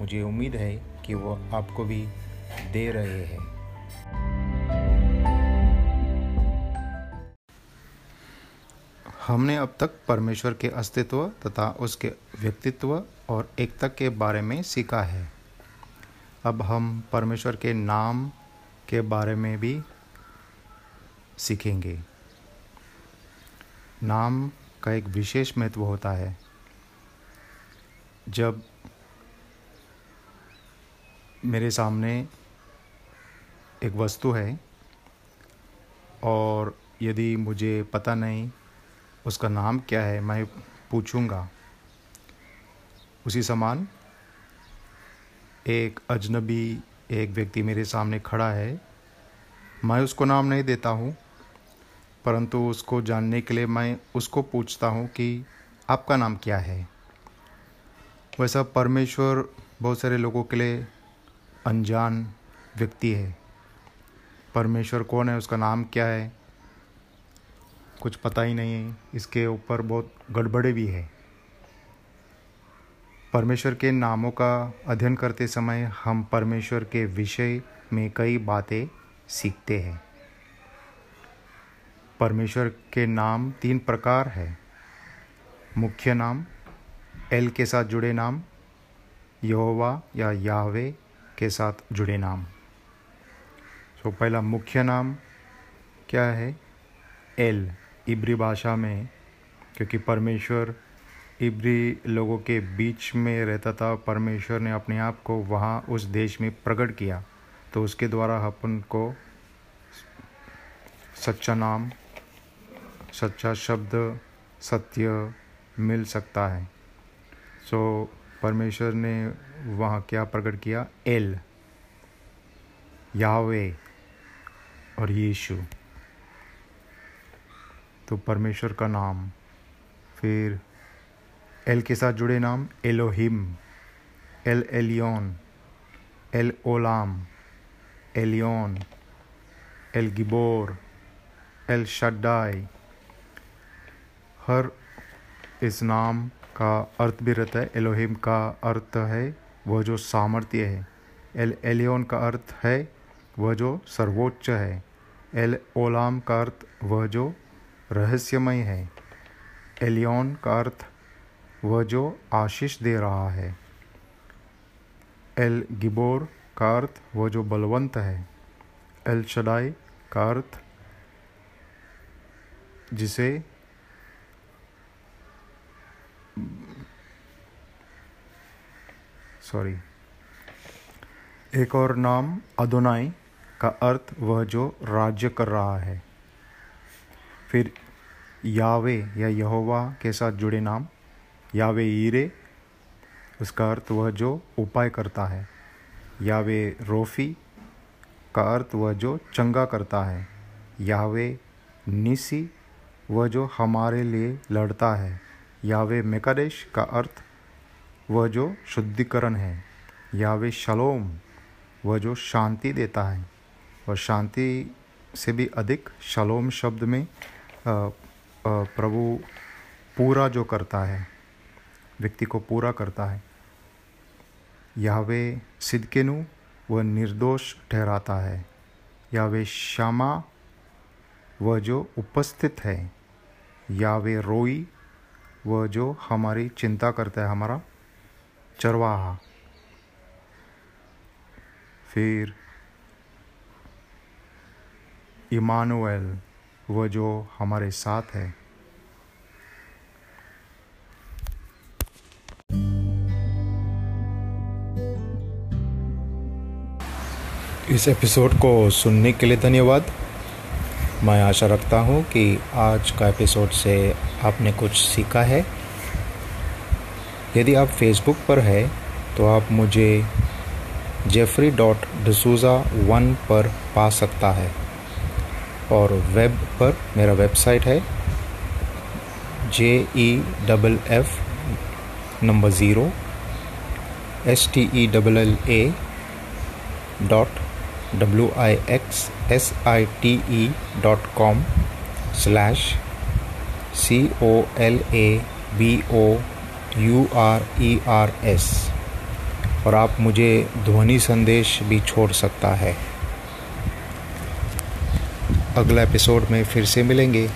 मुझे उम्मीद है कि वो आपको भी दे रहे हैं। हमने अब तक परमेश्वर के अस्तित्व तथा उसके व्यक्तित्व और एकता के बारे में सीखा है। अब हम परमेश्वर के नाम के बारे में भी सीखेंगे। नाम का एक विशेष महत्व होता है। जब मेरे सामने एक वस्तु है और यदि मुझे पता नहीं उसका नाम क्या है, मैं पूछूँगा। उसी समान एक अजनबी एक व्यक्ति मेरे सामने खड़ा है। मैं उसको नाम नहीं देता हूँ, परंतु उसको जानने के लिए मैं उसको पूछता हूँ कि आपका नाम क्या है। वैसा परमेश्वर बहुत सारे लोगों के लिए अनजान व्यक्ति है। परमेश्वर कौन है? उसका नाम क्या है? कुछ पता ही नहीं है। इसके ऊपर बहुत गड़बड़े भी है। परमेश्वर के नामों का अध्ययन करते समय हम परमेश्वर के विषय में कई बातें सीखते हैं। परमेश्वर के नाम तीन प्रकार है। मुख्य नाम, एल के साथ जुड़े नाम, यहोवा या याहवे के साथ जुड़े नाम। सो so, पहला मुख्य नाम क्या है? एल इब्री भाषा में क्योंकि परमेश्वर इब्री लोगों के बीच में रहता था परमेश्वर ने अपने आप को वहाँ उस देश में प्रकट किया तो उसके द्वारा अपन को सच्चा नाम सच्चा शब्द सत्य मिल सकता है। सो so, परमेश्वर ने वहाँ क्या प्रकट किया? एल यावे और यीशु। तो परमेश्वर का नाम, फिर एल के साथ जुड़े नाम, Elohim, El Elyon, El Olam, Elyon, El Gibbor, El Shaddai. हर इस नाम का अर्थ भी रहता है एलोहिम का अर्थ है, वह जो सामर्थ्य है। एल एलियोन का अर्थ है, वह जो सर्वोच्च है। एल ओलाम का अर्थ, वह जो रहस्यमय है। एलियोन का अर्थ, वह जो आशीष दे रहा है। एल गिबोर का अर्थ, वह जो बलवंत है। एल शडाई का अर्थ, जिसे सॉरी एक और नाम अदोनाई का अर्थ वह जो राज्य कर रहा है। फिर यावे या यहोवा के साथ जुड़े नाम, यावे ईरे, उसका अर्थ वह जो उपाय करता है। यावे रोफ़ी का अर्थ वह जो चंगा करता है। यावे निसी वह जो हमारे लिए लड़ता है। यावे मेकादेश का अर्थ, वह जो शुद्धिकरण है। यावे शलोम, वह जो शांति देता है। और शांति से भी अधिक शलोम शब्द में प्रभु पूरा जो करता है, व्यक्ति को पूरा करता है यावे सिद्धकेनु वह निर्दोष ठहराता है। यावे श्यामा, वह जो उपस्थित है यावे रोई वह जो हमारी चिंता करता है, हमारा चरवाहा। फिर इमानुएल वह जो हमारे साथ है। इस एपिसोड को सुनने के लिए धन्यवाद। मैं आशा रखता हूँ कि आज का एपिसोड से आपने कुछ सीखा है। यदि आप फेसबुक पर है तो आप मुझे जेफरी डॉट डसूज़ा वन पर पा सकता है और वेब पर मेरा वेबसाइट है J E double F number zero S T E double L A dot W I X S I T E dot com slash C O L A B O U R E R S और आप मुझे ध्वनि संदेश भी छोड़ सकता है। अगला एपिसोड में फिर से मिलेंगे।